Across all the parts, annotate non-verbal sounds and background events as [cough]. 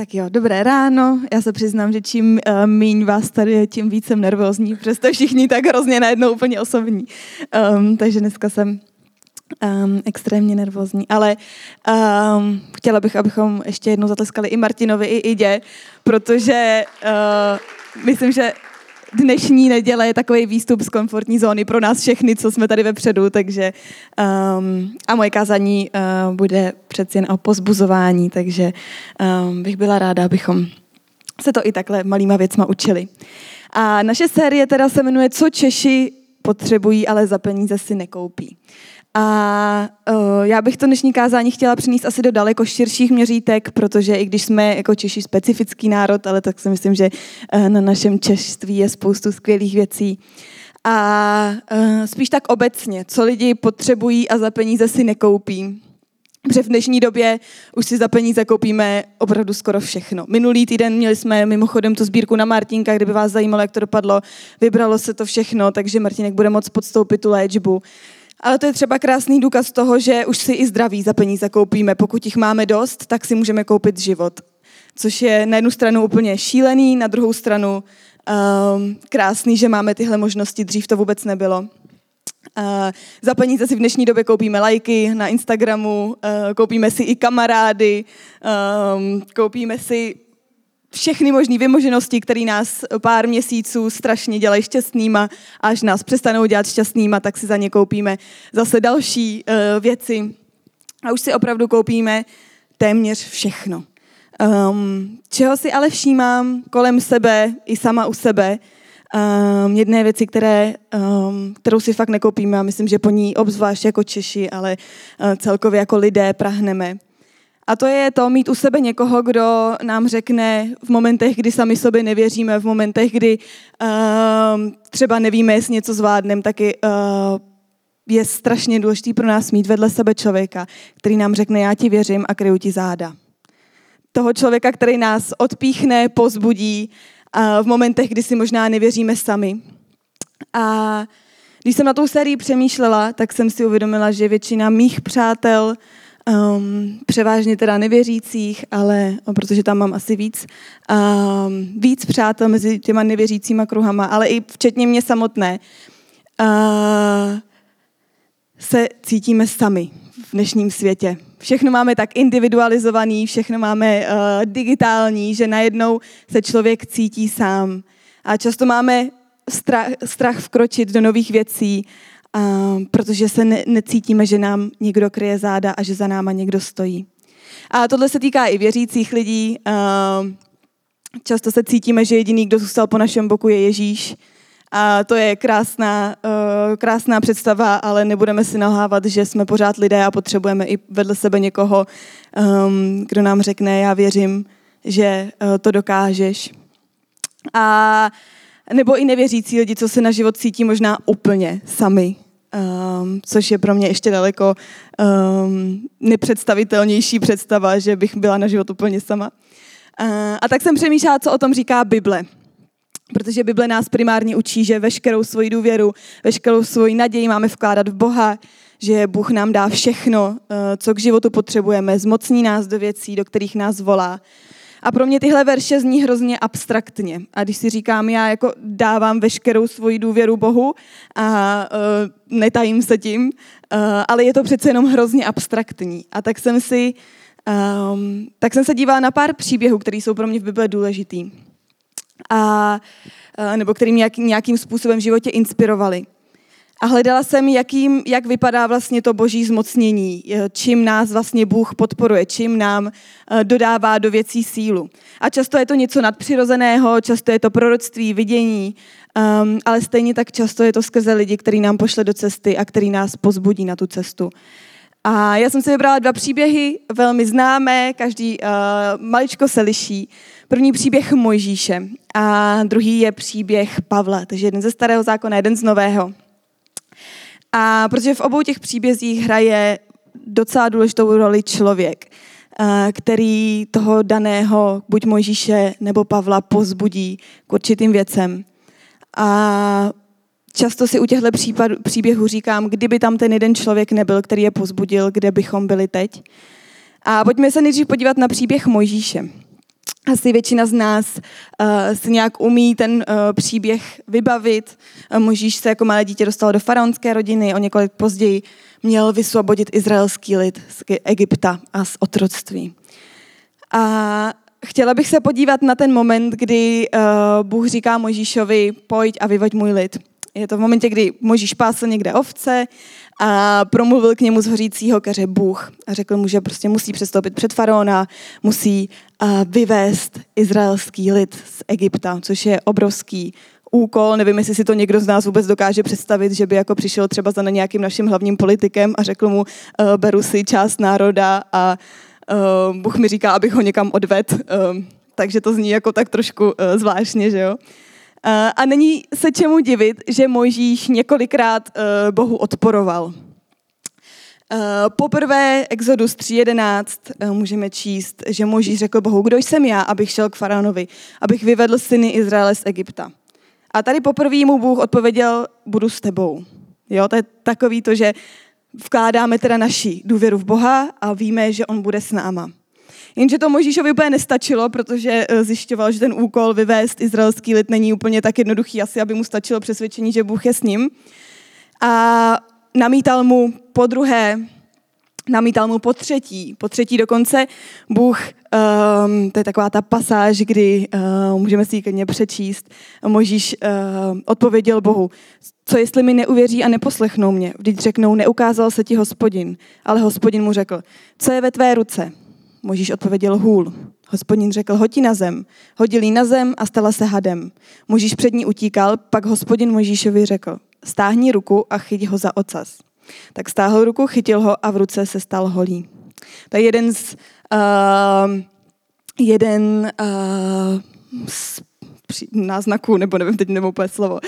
Tak jo, dobré ráno. Já se přiznám, že čím uh, míň vás tady tím víc jsem nervózní. Přesto všichni tak hrozně najednou úplně osobní. Um, takže dneska jsem um, extrémně nervózní. Ale um, chtěla bych, abychom ještě jednou zatleskali i Martinovi, i Idě, protože uh, myslím, že dnešní neděle je takový výstup z komfortní zóny pro nás všechny, co jsme tady vepředu, takže um, a moje kázání uh, bude přeci jen o pozbuzování, takže um, bych byla ráda, abychom se to i takhle malýma věcma učili. A naše série teda se jmenuje Co Češi potřebují, ale za peníze si nekoupí. A uh, já bych to dnešní kázání chtěla přinést asi do daleko širších měřítek, protože i když jsme jako Češi specifický národ, ale tak si myslím, že uh, na našem češství je spoustu skvělých věcí. A uh, spíš tak obecně, co lidi potřebují a za peníze si nekoupí. Protože v dnešní době už si za peníze koupíme opravdu skoro všechno. Minulý týden měli jsme mimochodem tu sbírku na Martinka, kdyby vás zajímalo, jak to dopadlo. Vybralo se to všechno, takže Martinek bude moct podstoupit tu léčbu. Ale to je třeba krásný důkaz toho, že už si i zdraví za peníze koupíme. Pokud jich máme dost, tak si můžeme koupit život. Což je na jednu stranu úplně šílený, na druhou stranu um, krásný, že máme tyhle možnosti. Dřív to vůbec nebylo. Uh, za peníze si v dnešní době koupíme lajky na Instagramu, uh, koupíme si i kamarády, um, koupíme si všechny možné vymoženosti, které nás pár měsíců strašně dělají šťastnýma, až nás přestanou dělat šťastnýma, tak si za ně koupíme zase další uh, věci. A už si opravdu koupíme téměř všechno. Um, čeho si ale všímám kolem sebe i sama u sebe, um, jedné věci, které, um, kterou si fakt nekoupíme a myslím, že po ní obzvlášť jako Češi, ale uh, celkově jako lidé prahneme, a to je to mít u sebe někoho, kdo nám řekne v momentech, kdy sami sobě nevěříme, v momentech, kdy uh, třeba nevíme, jestli něco zvládneme, taky uh, je strašně důležité pro nás mít vedle sebe člověka, který nám řekne, já ti věřím a kryju ti záda. Toho člověka, který nás odpíchne, pozbudí uh, v momentech, kdy si možná nevěříme sami. A když jsem na tou sérii přemýšlela, tak jsem si uvědomila, že většina mých přátel um, převážně teda nevěřících, ale protože tam mám asi víc, um, víc přátel mezi těma nevěřícíma kruhama, ale i včetně mě samotné, uh, se cítíme sami v dnešním světě. Všechno máme tak individualizovaný, všechno máme uh, digitální, že najednou se člověk cítí sám. A často máme strach, strach vkročit do nových věcí uh, protože se ne, necítíme, že nám někdo kryje záda a že za náma někdo stojí. A tohle se týká i věřících lidí. Uh, často se cítíme, že jediný, kdo zůstal po našem boku, je Ježíš. A to je krásná, uh, krásná představa, ale nebudeme si nalhávat, že jsme pořád lidé a potřebujeme i vedle sebe někoho, um, kdo nám řekne, já věřím, že uh, to dokážeš. A nebo i nevěřící lidi, co se na život cítí možná úplně sami. Um, což je pro mě ještě daleko um, nepředstavitelnější představa, že bych byla na život úplně sama. Uh, a tak jsem přemýšlela, co o tom říká Bible. Protože Bible nás primárně učí, že veškerou svoji důvěru, veškerou svoji naději máme vkládat v Boha, že Bůh nám dá všechno, uh, co k životu potřebujeme, zmocní nás do věcí, do kterých nás volá. A pro mě tyhle verše zní hrozně abstraktně. A když si říkám, já jako dávám veškerou svoji důvěru Bohu a uh, netajím se tím, uh, ale je to přece jenom hrozně abstraktní. A tak jsem si um, tak jsem se dívala na pár příběhů, které jsou pro mě v Bibli důležitý. A, uh, nebo který mě nějakým způsobem v životě inspirovali. A hledala jsem, jakým, jak vypadá vlastně to boží zmocnění, čím nás vlastně Bůh podporuje, čím nám eh, dodává do věcí sílu. A často je to něco nadpřirozeného, často je to proroctví, vidění, um, ale stejně tak často je to skrze lidi, který nám pošle do cesty a který nás pozbudí na tu cestu. A já jsem si vybrala dva příběhy, velmi známé, každý uh, maličko se liší. První příběh Mojžíše a druhý je příběh Pavla, takže jeden ze starého zákona, jeden z nového. A protože v obou těch příbězích hraje docela důležitou roli člověk, eh, který toho daného, buď Mojžíše nebo Pavla, pozbudí k určitým věcem. A často si u těchto příběhů říkám, kdyby tam ten jeden člověk nebyl, který je pozbudil, kde bychom byli teď. A pojďme se nejdřív podívat na příběh Mojžíše. Asi většina z nás uh, si nějak umí ten uh, příběh vybavit. Uh, Možíš se jako malé dítě dostalo do faraonské rodiny, o několik později měl vysvobodit izraelský lid z Egypta a z otroctví. A chtěla bych se podívat na ten moment, kdy uh, Bůh říká Možíšovi, pojď a vyvoď můj lid. Je to v momentě, kdy Možíš pásl někde ovce a promluvil k němu z hořícího keře Bůh a řekl mu, že prostě musí přestoupit před faraona, musí vyvést izraelský lid z Egypta, což je obrovský úkol. Nevím, jestli si to někdo z nás vůbec dokáže představit, že by jako přišel třeba za nějakým naším hlavním politikem a řekl mu, uh, beru si část národa a uh, Bůh mi říká, abych ho někam odvedl. Uh, takže to zní jako tak trošku zvláštně, že jo. A není se čemu divit, že Mojžíš několikrát uh, Bohu odporoval. Uh, poprvé Exodus 3.11 uh, můžeme číst, že Mojžíš řekl Bohu, kdo jsem já, abych šel k faraonovi, abych vyvedl syny Izraele z Egypta. A tady poprvé mu Bůh odpověděl, budu s tebou. Jo, to je takový to, že vkládáme teda naši důvěru v Boha a víme, že on bude s náma. Jenže to Možíšovi úplně nestačilo, protože eh, zjišťoval, že ten úkol vyvést izraelský lid není úplně tak jednoduchý, asi aby mu stačilo přesvědčení, že Bůh je s ním. A namítal mu po druhé, namítal mu po třetí, po třetí dokonce Bůh, um, to je taková ta pasáž, kdy uh, můžeme si ji klidně přečíst, Možíš uh, odpověděl Bohu, co jestli mi neuvěří a neposlechnou mě, vždyť řeknou, neukázal se ti hospodin, ale hospodin mu řekl, co je ve tvé ruce? Možíš odpověděl hůl. Hospodin řekl, hoti na zem. Hodil jí na zem a stala se hadem. Možíš před ní utíkal, pak hospodin Možíšovi řekl, stáhni ruku a chyť ho za ocas. Tak stáhl ruku, chytil ho a v ruce se stal holý. To je jeden z, uh, jeden uh, z náznaků, nebo nevím teď nebo úplně slovo, uh,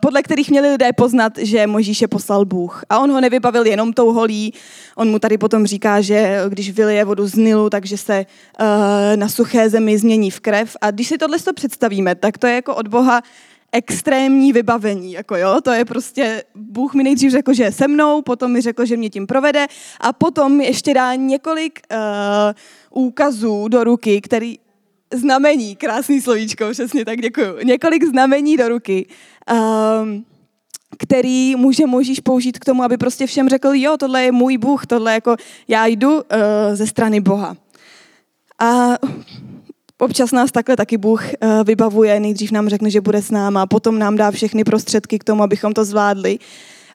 podle kterých měli lidé poznat, že Možíše poslal Bůh. A on ho nevybavil jenom tou holí, on mu tady potom říká, že když vylije vodu z Nilu, takže se uh, na suché zemi změní v krev. A když si tohle to představíme, tak to je jako od Boha extrémní vybavení, jako jo, to je prostě, Bůh mi nejdřív řekl, že je se mnou, potom mi řekl, že mě tím provede a potom ještě dá několik uh, úkazů do ruky, který znamení, krásný slovíčko, přesně tak, děkuju. Několik znamení do ruky, um, který může Možíš použít k tomu, aby prostě všem řekl, jo, tohle je můj Bůh, tohle jako já jdu uh, ze strany Boha. A občas nás takhle taky Bůh uh, vybavuje, nejdřív nám řekne, že bude s náma, potom nám dá všechny prostředky k tomu, abychom to zvládli,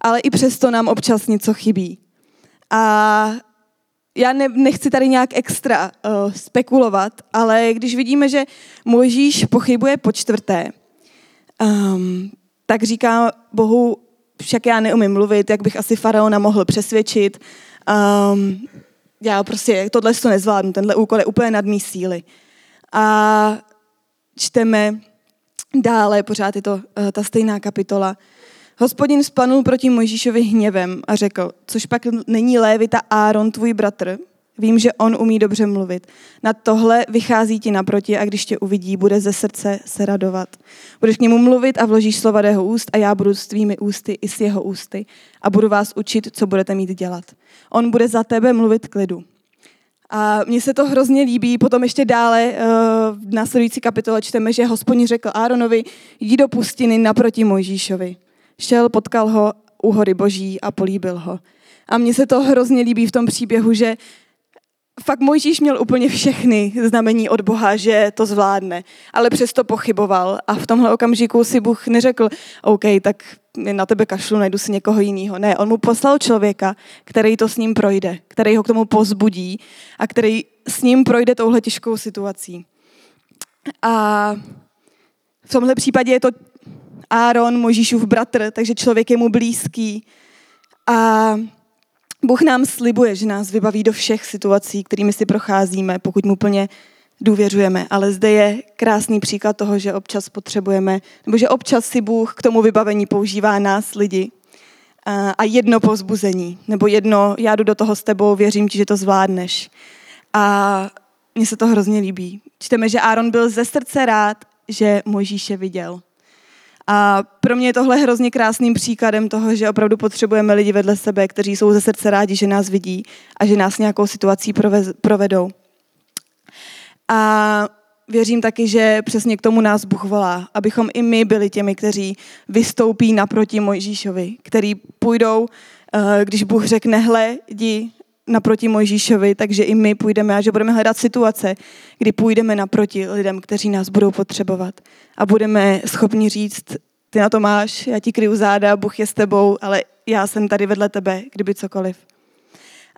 ale i přesto nám občas něco chybí. A já ne, nechci tady nějak extra uh, spekulovat, ale když vidíme, že Mojžíš pochybuje po čtvrté, um, tak říká Bohu, však já neumím mluvit, jak bych asi faraona mohl přesvědčit. Um, já prostě tohle to nezvládnu, tenhle úkol je úplně nad mý síly. A čteme dále, pořád je to uh, ta stejná kapitola, Hospodin spanul proti Mojžíšovi hněvem a řekl, což pak není Lévita Áron, tvůj bratr? Vím, že on umí dobře mluvit. Na tohle vychází ti naproti a když tě uvidí, bude ze srdce se radovat. Budeš k němu mluvit a vložíš slova do jeho úst a já budu s tvými ústy i s jeho ústy a budu vás učit, co budete mít dělat. On bude za tebe mluvit klidu. A mně se to hrozně líbí. Potom ještě dále eh, v následující kapitole čteme, že hospodin řekl Áronovi, jdi do pustiny naproti Mojžíšovi šel, potkal ho u hory boží a políbil ho. A mně se to hrozně líbí v tom příběhu, že fakt Mojžíš měl úplně všechny znamení od Boha, že to zvládne, ale přesto pochyboval a v tomhle okamžiku si Bůh neřekl, OK, tak na tebe kašlu, najdu si někoho jiného. Ne, on mu poslal člověka, který to s ním projde, který ho k tomu pozbudí a který s ním projde touhle těžkou situací. A v tomhle případě je to Áron, Možíšův bratr, takže člověk je mu blízký. A Bůh nám slibuje, že nás vybaví do všech situací, kterými si procházíme, pokud mu plně důvěřujeme. Ale zde je krásný příklad toho, že občas potřebujeme, nebo že občas si Bůh k tomu vybavení používá nás, lidi. A jedno povzbuzení, nebo jedno, já jdu do toho s tebou, věřím ti, že to zvládneš. A mně se to hrozně líbí. Čteme, že Áron byl ze srdce rád, že Možíše viděl. A pro mě je tohle hrozně krásným příkladem toho, že opravdu potřebujeme lidi vedle sebe, kteří jsou ze srdce rádi, že nás vidí a že nás nějakou situací provedou. A věřím taky, že přesně k tomu nás Bůh volá, abychom i my byli těmi, kteří vystoupí naproti Mojžíšovi, který půjdou, eh, když Bůh řekne, hle, jdi naproti Mojžíšovi, takže i my půjdeme a že budeme hledat situace, kdy půjdeme naproti lidem, kteří nás budou potřebovat a budeme schopni říct, ty na to máš, já ti kryju záda, Bůh je s tebou, ale já jsem tady vedle tebe, kdyby cokoliv.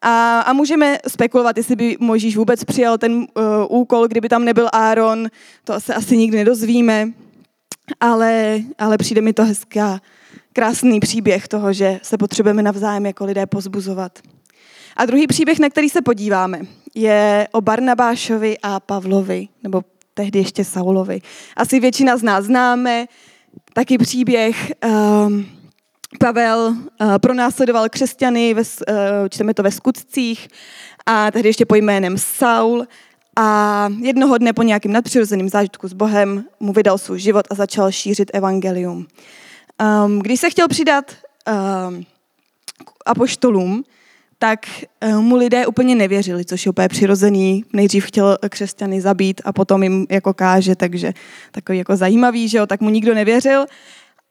A, a můžeme spekulovat, jestli by Možíš vůbec přijal ten uh, úkol, kdyby tam nebyl Áron, to se asi nikdy nedozvíme, ale, ale přijde mi to hezká, krásný příběh toho, že se potřebujeme navzájem jako lidé pozbuzovat. A druhý příběh, na který se podíváme, je o Barnabášovi a Pavlovi, nebo tehdy ještě Saulovi. Asi většina z nás známe taky příběh um, Pavel uh, pronásledoval křesťany, ve, uh, čteme to ve skutcích, a tehdy ještě po jménem Saul. A jednoho dne po nějakým nadpřirozeným zážitku s Bohem mu vydal svůj život a začal šířit evangelium. Um, když se chtěl přidat um, apoštolům, tak mu lidé úplně nevěřili, což je úplně přirozený. Nejdřív chtěl křesťany zabít a potom jim jako káže, takže takový jako zajímavý, že jo, tak mu nikdo nevěřil.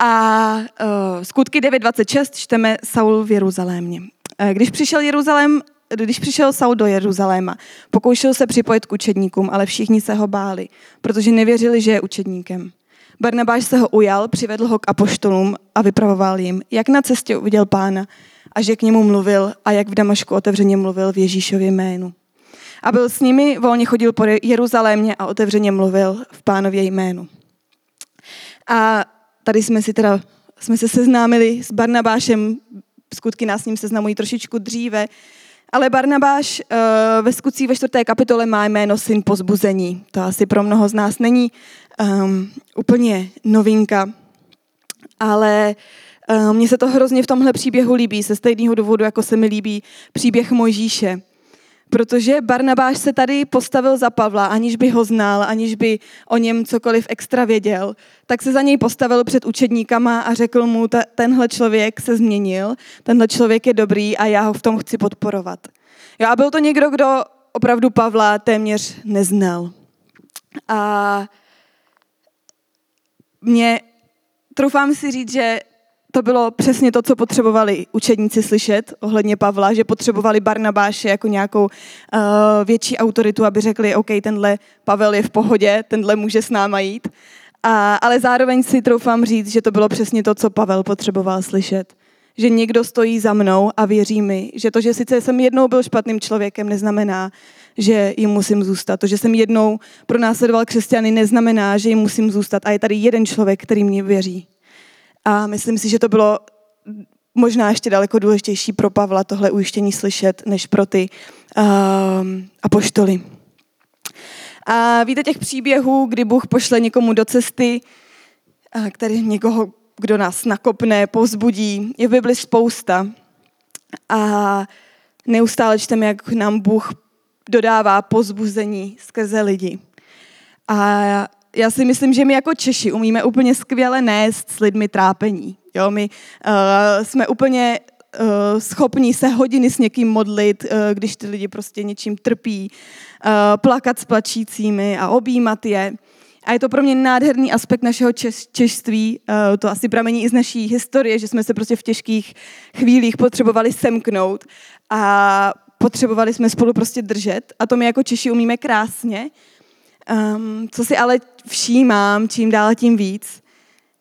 A uh, skutky 9.26 čteme Saul v Jeruzalémě. Když přišel Jeruzalém, když přišel Saul do Jeruzaléma, pokoušel se připojit k učedníkům, ale všichni se ho báli, protože nevěřili, že je učedníkem. Barnabáš se ho ujal, přivedl ho k apoštolům a vypravoval jim, jak na cestě uviděl pána a že k němu mluvil a jak v Damašku otevřeně mluvil v Ježíšově jménu. A byl s nimi, volně chodil po Jeruzalémě a otevřeně mluvil v pánově jménu. A tady jsme si teda jsme se seznámili s Barnabášem, skutky nás s ním seznamují trošičku dříve, ale Barnabáš uh, ve skutcích ve čtvrté kapitole má jméno syn pozbuzení. To asi pro mnoho z nás není um, úplně novinka, ale mně se to hrozně v tomhle příběhu líbí, ze stejného důvodu, jako se mi líbí příběh Mojžíše protože Barnabáš se tady postavil za Pavla, aniž by ho znal, aniž by o něm cokoliv extra věděl, tak se za něj postavil před učedníkama a řekl mu, tenhle člověk se změnil, tenhle člověk je dobrý a já ho v tom chci podporovat. Jo, a byl to někdo, kdo opravdu Pavla téměř neznal. A mě, troufám si říct, že to bylo přesně to, co potřebovali učedníci slyšet ohledně Pavla, že potřebovali Barnabáše jako nějakou uh, větší autoritu, aby řekli, OK, tenhle Pavel je v pohodě, tenhle může s náma jít. A, ale zároveň si troufám říct, že to bylo přesně to, co Pavel potřeboval slyšet. Že někdo stojí za mnou a věří mi, že to, že sice jsem jednou byl špatným člověkem, neznamená, že jim musím zůstat. To, že jsem jednou pronásledoval křesťany, neznamená, že jim musím zůstat. A je tady jeden člověk, který mě věří. A myslím si, že to bylo možná ještě daleko důležitější pro Pavla tohle ujištění slyšet, než pro ty uh, apoštoly. A víte těch příběhů, kdy Bůh pošle někomu do cesty, který někoho, kdo nás nakopne, povzbudí, je v Bibli spousta. A neustále čteme, jak nám Bůh dodává pozbuzení skrze lidi. A já si myslím, že my jako Češi umíme úplně skvěle nést s lidmi trápení. Jo, my uh, jsme úplně uh, schopní se hodiny s někým modlit, uh, když ty lidi prostě něčím trpí, uh, plakat s plačícími a objímat je. A je to pro mě nádherný aspekt našeho češ, češství. Uh, to asi pramení i z naší historie, že jsme se prostě v těžkých chvílích potřebovali semknout a potřebovali jsme spolu prostě držet. A to my jako Češi umíme krásně. Um, co si ale všímám čím dál tím víc,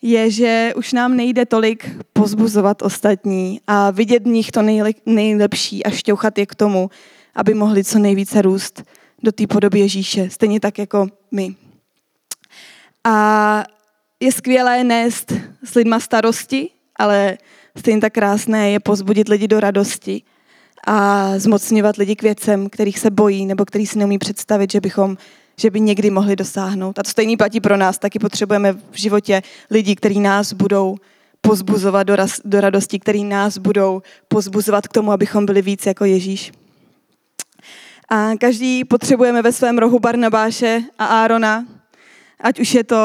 je, že už nám nejde tolik pozbuzovat ostatní a vidět v nich to nejlepší a šťouchat je k tomu, aby mohli co nejvíce růst do té podoby Ježíše, stejně tak jako my. A je skvělé nést s lidma starosti, ale stejně tak krásné je pozbudit lidi do radosti a zmocňovat lidi k věcem, kterých se bojí nebo který si neumí představit, že bychom že by někdy mohli dosáhnout. A to stejný platí pro nás. Taky potřebujeme v životě lidi, kteří nás budou pozbuzovat do, raz, do radosti, který nás budou pozbuzovat k tomu, abychom byli víc jako Ježíš. A každý potřebujeme ve svém rohu Barnabáše a Árona, ať už je to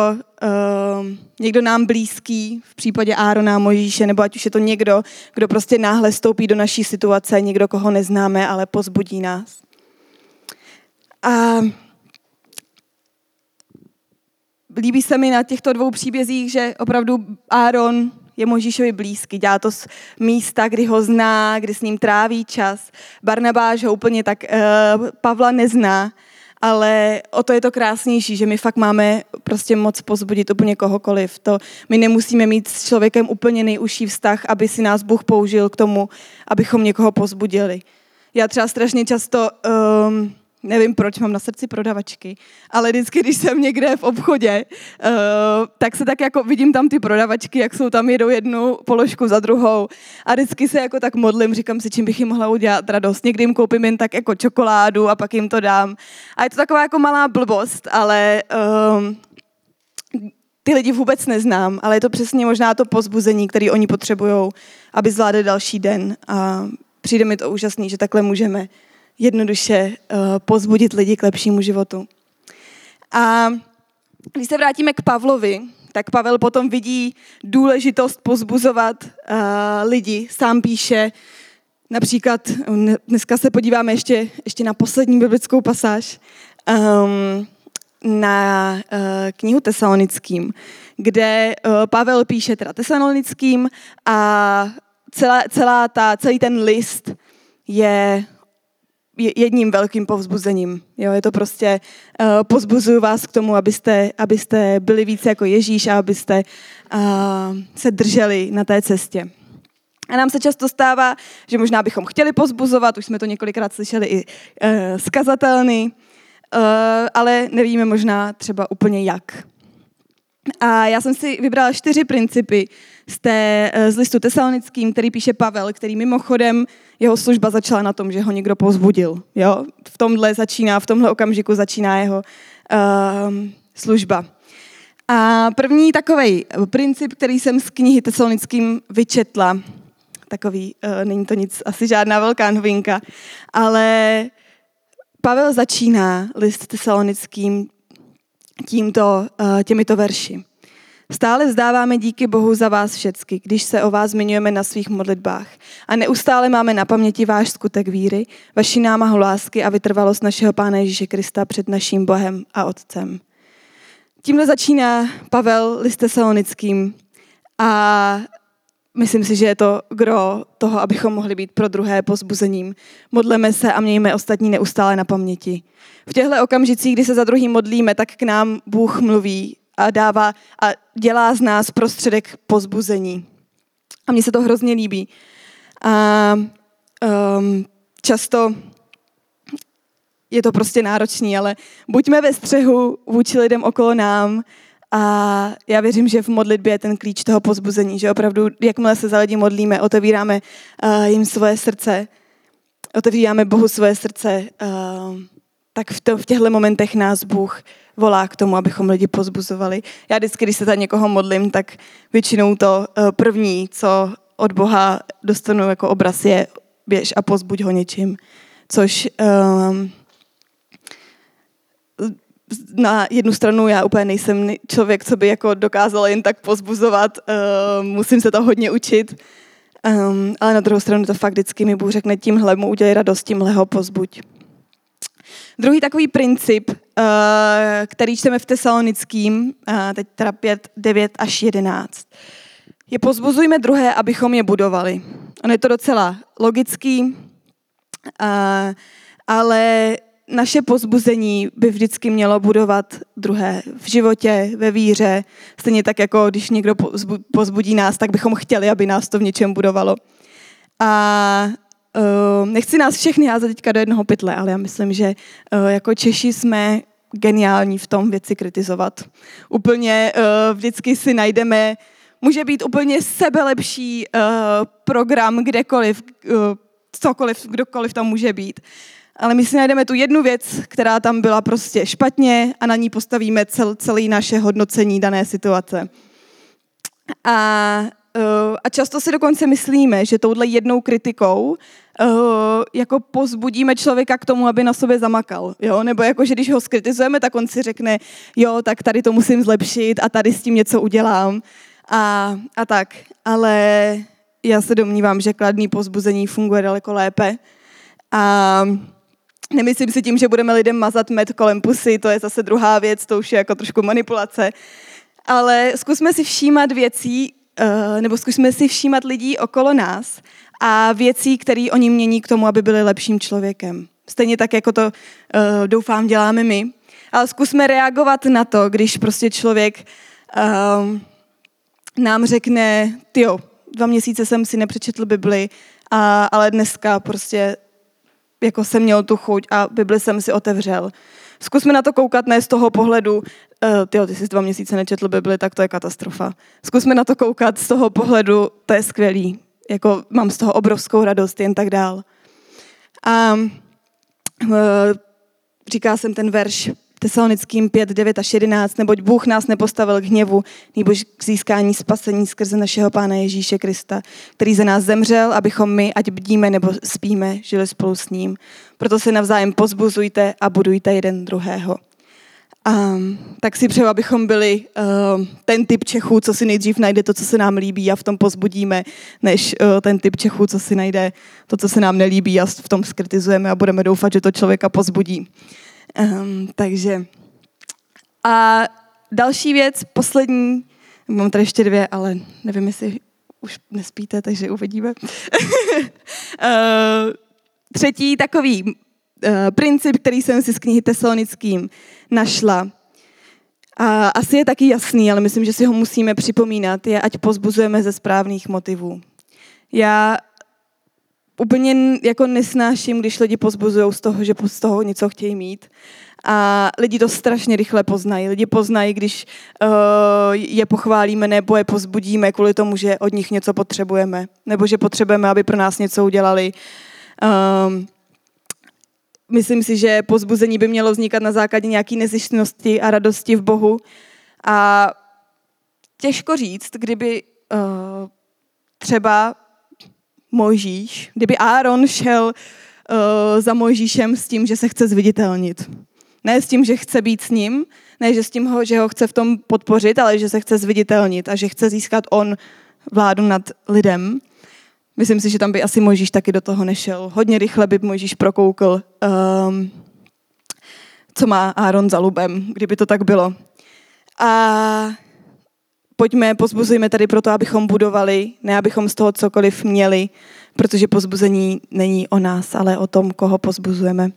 uh, někdo nám blízký, v případě Árona a Mojžíše, nebo ať už je to někdo, kdo prostě náhle stoupí do naší situace, někdo, koho neznáme, ale pozbudí nás. A líbí se mi na těchto dvou příbězích, že opravdu Aaron je Možíšovi blízký, dělá to z místa, kdy ho zná, kdy s ním tráví čas. Barnabáš ho úplně tak uh, Pavla nezná, ale o to je to krásnější, že my fakt máme prostě moc pozbudit úplně kohokoliv. To, my nemusíme mít s člověkem úplně nejužší vztah, aby si nás Bůh použil k tomu, abychom někoho pozbudili. Já třeba strašně často um, nevím, proč mám na srdci prodavačky, ale vždycky, když jsem někde v obchodě, uh, tak se tak jako vidím tam ty prodavačky, jak jsou tam jedou jednu položku za druhou a vždycky se jako tak modlím, říkám si, čím bych jim mohla udělat radost. Někdy jim koupím jen tak jako čokoládu a pak jim to dám. A je to taková jako malá blbost, ale um, ty lidi vůbec neznám, ale je to přesně možná to pozbuzení, které oni potřebují, aby zvládli další den. A přijde mi to úžasný, že takhle můžeme jednoduše uh, pozbudit lidi k lepšímu životu. A když se vrátíme k Pavlovi, tak Pavel potom vidí důležitost pozbuzovat uh, lidi. Sám píše, například, dneska se podíváme ještě, ještě na poslední biblickou pasáž, um, na uh, knihu Tesalonickým, kde Pavel píše teda Tesalonickým a celá, celá ta, celý ten list je jedním velkým povzbuzením. Jo, je to prostě, uh, pozbuzuju vás k tomu, abyste, abyste byli více jako Ježíš a abyste uh, se drželi na té cestě. A nám se často stává, že možná bychom chtěli pozbuzovat, už jsme to několikrát slyšeli i uh, z kazatelny, uh, ale nevíme možná třeba úplně jak. A já jsem si vybrala čtyři principy z, té, z listu tesalonickým, který píše Pavel, který mimochodem jeho služba začala na tom, že ho někdo pozbudil. Jo? V tomhle začíná, v tomhle okamžiku začíná jeho uh, služba. A první takový princip, který jsem z knihy Tesalonickým vyčetla, takový, uh, není to nic, asi žádná velká novinka, ale Pavel začíná list tesalonickým tímto, uh, těmito verši. Stále vzdáváme díky Bohu za vás všecky, když se o vás zmiňujeme na svých modlitbách. A neustále máme na paměti váš skutek víry, vaši námahu lásky a vytrvalost našeho Pána Ježíše Krista před naším Bohem a Otcem. Tímhle začíná Pavel liste Salonickým a myslím si, že je to gro toho, abychom mohli být pro druhé pozbuzením. Modleme se a mějme ostatní neustále na paměti. V těchto okamžicích, kdy se za druhým modlíme, tak k nám Bůh mluví a dává a dělá z nás prostředek pozbuzení. A mně se to hrozně líbí. A um, často je to prostě náročný, ale buďme ve střehu vůči lidem okolo nám a já věřím, že v modlitbě je ten klíč toho pozbuzení, že opravdu, jakmile se za lidi modlíme, otevíráme uh, jim svoje srdce, otevíráme Bohu svoje srdce, uh, tak v, to, v těchto momentech nás Bůh volá k tomu, abychom lidi pozbuzovali. Já vždycky, když se za někoho modlím, tak většinou to uh, první, co od Boha dostanu jako obraz je běž a pozbuď ho něčím. Což na jednu stranu já úplně nejsem člověk, co by jako dokázal jen tak pozbuzovat, uh, musím se to hodně učit, um, ale na druhou stranu to fakt vždycky mi Bůh řekne tímhle mu udělej radost, tímhle ho pozbuď. Druhý takový princip, uh, který čteme v Tesalonickým, uh, teď teda 5, 9 až 11, je pozbuzujme druhé, abychom je budovali. On je to docela logický, uh, ale naše pozbuzení by vždycky mělo budovat druhé v životě, ve víře. Stejně tak, jako když někdo pozbudí nás, tak bychom chtěli, aby nás to v něčem budovalo. A uh, nechci nás všechny házet teďka do jednoho pytle, ale já myslím, že uh, jako Češi jsme geniální v tom věci kritizovat. Úplně uh, vždycky si najdeme, může být úplně sebelepší uh, program kdekoliv, uh, cokoliv, kdokoliv tam může být. Ale my si najdeme tu jednu věc, která tam byla prostě špatně a na ní postavíme cel, celý naše hodnocení dané situace. A Uh, a často si dokonce myslíme, že touhle jednou kritikou uh, jako pozbudíme člověka k tomu, aby na sobě zamakal. Jo? Nebo jako, že když ho skritizujeme, tak on si řekne, jo, tak tady to musím zlepšit a tady s tím něco udělám. A, a tak. Ale já se domnívám, že kladný pozbuzení funguje daleko lépe. A Nemyslím si tím, že budeme lidem mazat med kolem pusy, to je zase druhá věc, to už je jako trošku manipulace. Ale zkusme si všímat věcí, eh, nebo zkusme si všímat lidí okolo nás a věcí, které oni mění k tomu, aby byli lepším člověkem. Stejně tak, jako to eh, doufám děláme my. Ale zkusme reagovat na to, když prostě člověk um, nám řekne, jo, dva měsíce jsem si nepřečetl Bibli, a, ale dneska prostě jako jsem měl tu chuť a Bibli jsem si otevřel. Zkusme na to koukat ne z toho pohledu, uh, tyjo, ty jsi dva měsíce nečetl Bibli, tak to je katastrofa. Zkusme na to koukat z toho pohledu, to je skvělý, jako mám z toho obrovskou radost, jen tak dál. A uh, říká jsem ten verš Tesalonickým 5, 9 až 11, neboť Bůh nás nepostavil k hněvu, nebož k získání spasení skrze našeho Pána Ježíše Krista, který za nás zemřel, abychom my, ať bdíme nebo spíme, žili spolu s ním. Proto se navzájem pozbuzujte a budujte jeden druhého. Um, tak si přeju, abychom byli uh, ten typ Čechů, co si nejdřív najde to, co se nám líbí a v tom pozbudíme, než uh, ten typ Čechů, co si najde to, co se nám nelíbí a v tom skritizujeme a budeme doufat, že to člověka pozbudí. Um, takže a další věc, poslední, mám tady ještě dvě, ale nevím, jestli už nespíte, takže uvidíme. uh, [laughs] třetí takový uh, princip, který jsem si z knihy Tesalonickým našla, a asi je taky jasný, ale myslím, že si ho musíme připomínat, je, ať pozbuzujeme ze správných motivů. Já úplně jako nesnáším, když lidi pozbuzují z toho, že z toho něco chtějí mít. A lidi to strašně rychle poznají. Lidi poznají, když uh, je pochválíme nebo je pozbudíme kvůli tomu, že od nich něco potřebujeme. Nebo že potřebujeme, aby pro nás něco udělali. Um, myslím si, že pozbuzení by mělo vznikat na základě nějaké nezištnosti a radosti v Bohu. A těžko říct, kdyby uh, třeba Mojžíš, kdyby Áron šel uh, za Mojžíšem s tím, že se chce zviditelnit. Ne s tím, že chce být s ním, ne že s tím, ho, že ho chce v tom podpořit, ale že se chce zviditelnit a že chce získat on vládu nad lidem. Myslím si, že tam by asi Mojžíš taky do toho nešel. Hodně rychle by Mojžíš prokoukl, um, co má Áron za lubem, kdyby to tak bylo. A pojďme, pozbuzujme tady proto, abychom budovali, ne abychom z toho cokoliv měli, protože pozbuzení není o nás, ale o tom, koho pozbuzujeme.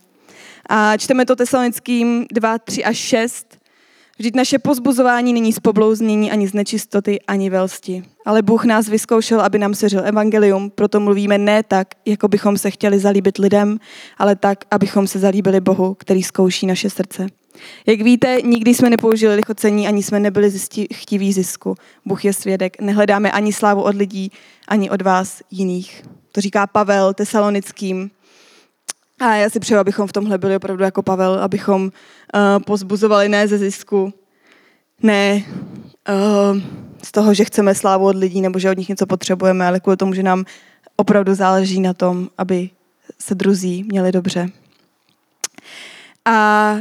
A čteme to tesalonickým 2, 3 až 6. Vždyť naše pozbuzování není z poblouznění, ani z nečistoty, ani velsti. Ale Bůh nás vyzkoušel, aby nám seřil evangelium, proto mluvíme ne tak, jako bychom se chtěli zalíbit lidem, ale tak, abychom se zalíbili Bohu, který zkouší naše srdce. Jak víte, nikdy jsme nepoužili lichocení, ani jsme nebyli zisti, chtiví zisku. Bůh je svědek. Nehledáme ani slávu od lidí, ani od vás jiných. To říká Pavel tesalonickým. A já si přeju, abychom v tomhle byli opravdu jako Pavel, abychom uh, pozbuzovali ne ze zisku, ne uh, z toho, že chceme slávu od lidí nebo že od nich něco potřebujeme, ale kvůli tomu, že nám opravdu záleží na tom, aby se druzí měli dobře. A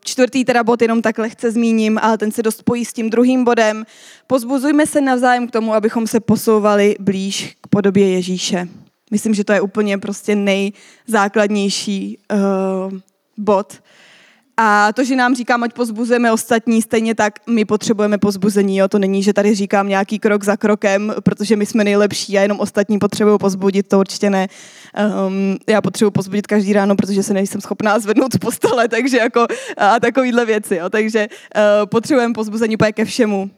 čtvrtý teda bod jenom tak lehce zmíním, ale ten se dost pojí s tím druhým bodem. Pozbuzujme se navzájem k tomu, abychom se posouvali blíž k podobě Ježíše. Myslím, že to je úplně prostě nejzákladnější uh, bod. A to, že nám říkám, ať pozbuzujeme ostatní, stejně tak my potřebujeme pozbuzení. Jo? To není, že tady říkám nějaký krok za krokem, protože my jsme nejlepší a jenom ostatní potřebují pozbudit, to určitě ne. Um, já potřebuji pozbudit každý ráno, protože se nejsem schopná zvednout z postele, takže jako a takovýhle věci. Jo? Takže uh, potřebujeme pozbuzení úplně ke všemu.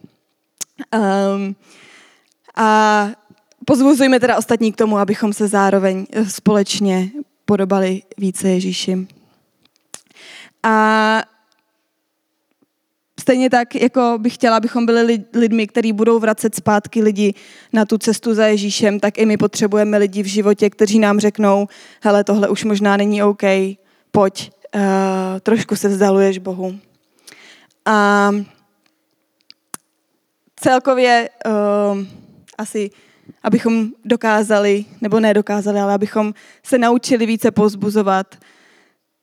Um, a pozbuzujme teda ostatní k tomu, abychom se zároveň eh, společně podobali více Ježíši. A stejně tak, jako bych chtěla, abychom byli lidmi, kteří budou vracet zpátky lidi na tu cestu za Ježíšem, tak i my potřebujeme lidi v životě, kteří nám řeknou, hele, tohle už možná není OK, pojď, uh, trošku se vzdaluješ Bohu. A celkově uh, asi abychom dokázali, nebo nedokázali, ale abychom se naučili více pozbuzovat.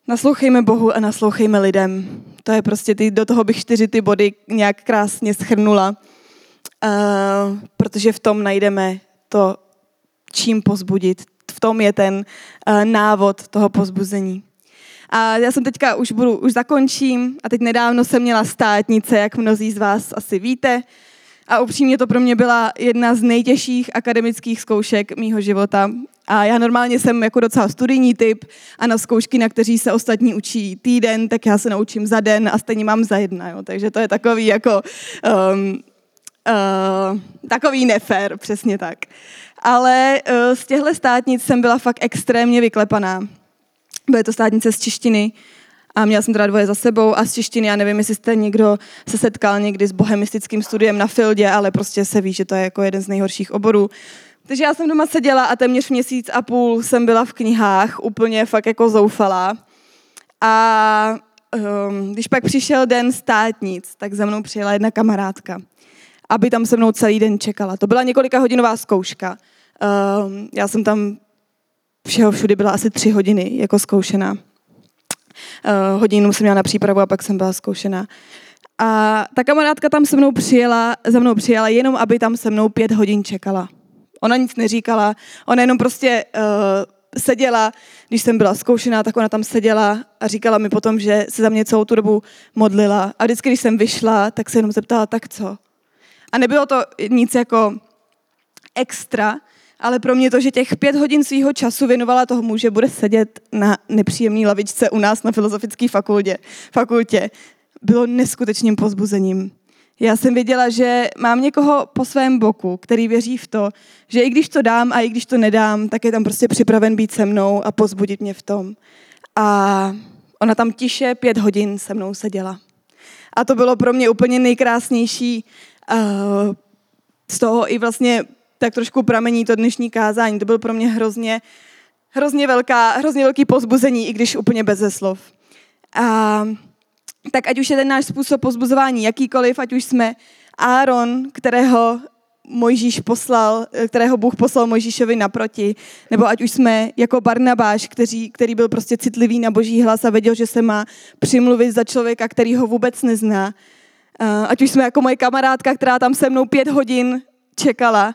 Naslouchejme Bohu a naslouchejme lidem. To je prostě, ty, do toho bych čtyři ty body nějak krásně schrnula, uh, protože v tom najdeme to, čím pozbudit. V tom je ten uh, návod toho pozbuzení. A já jsem teďka už budu, už zakončím a teď nedávno jsem měla státnice, jak mnozí z vás asi víte. A upřímně to pro mě byla jedna z nejtěžších akademických zkoušek mýho života. A já normálně jsem jako docela studijní typ a na zkoušky, na kteří se ostatní učí týden, tak já se naučím za den a stejně mám za jedna. Jo. Takže to je takový jako um, uh, takový nefér, přesně tak. Ale uh, z těchto státnic jsem byla fakt extrémně vyklepaná. Byly to státnice z češtiny, a měla jsem teda dvoje za sebou a z češtiny, já nevím, jestli jste někdo se setkal někdy s bohemistickým studiem na Fildě, ale prostě se ví, že to je jako jeden z nejhorších oborů. Takže já jsem doma seděla a téměř měsíc a půl jsem byla v knihách, úplně fakt jako zoufalá. A um, když pak přišel den státnic, tak za mnou přijela jedna kamarádka, aby tam se mnou celý den čekala. To byla několika hodinová zkouška. Um, já jsem tam všeho všudy byla asi tři hodiny jako zkoušená. Uh, hodinu jsem měla na přípravu a pak jsem byla zkoušená. A ta kamarádka tam se mnou přijela, za mnou přijela jenom, aby tam se mnou pět hodin čekala. Ona nic neříkala, ona jenom prostě uh, seděla, když jsem byla zkoušená, tak ona tam seděla a říkala mi potom, že se za mě celou tu dobu modlila. A vždycky, když jsem vyšla, tak se jenom zeptala, tak co? A nebylo to nic jako extra, ale pro mě to, že těch pět hodin svého času věnovala tomu, že bude sedět na nepříjemné lavičce u nás na filozofické fakultě, fakultě, bylo neskutečným pozbuzením. Já jsem věděla, že mám někoho po svém boku, který věří v to, že i když to dám a i když to nedám, tak je tam prostě připraven být se mnou a pozbudit mě v tom. A ona tam tiše pět hodin se mnou seděla. A to bylo pro mě úplně nejkrásnější uh, z toho i vlastně tak trošku pramení to dnešní kázání. To byl pro mě hrozně, hrozně, velká, hrozně velký pozbuzení, i když úplně bez slov. A, tak ať už je ten náš způsob pozbuzování jakýkoliv, ať už jsme Áron, kterého Mojžíš poslal, kterého Bůh poslal Mojžíšovi naproti, nebo ať už jsme jako Barnabáš, který, který byl prostě citlivý na boží hlas a věděl, že se má přimluvit za člověka, který ho vůbec nezná. Ať už jsme jako moje kamarádka, která tam se mnou pět hodin čekala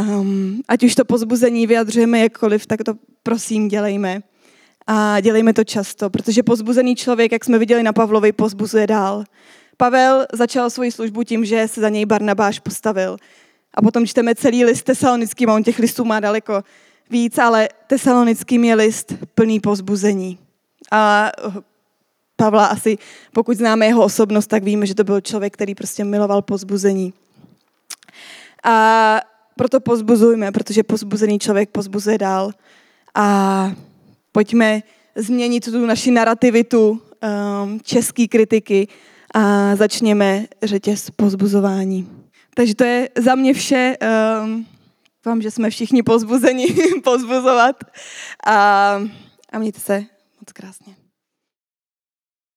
Um, ať už to pozbuzení vyjadřujeme jakkoliv, tak to prosím dělejme. A dělejme to často, protože pozbuzený člověk, jak jsme viděli na Pavlovi, pozbuzuje dál. Pavel začal svoji službu tím, že se za něj Barnabáš postavil. A potom čteme celý list tesalonickým a on těch listů má daleko víc, ale tesalonickým je list plný pozbuzení. A Pavla asi, pokud známe jeho osobnost, tak víme, že to byl člověk, který prostě miloval pozbuzení. A proto pozbuzujme, protože pozbuzený člověk pozbuzuje dál. A pojďme změnit tu naši narrativitu um, české kritiky a začněme řetěz pozbuzování. Takže to je za mě vše. Um, vám, že jsme všichni pozbuzeni [laughs] pozbuzovat. A, a mějte se moc krásně.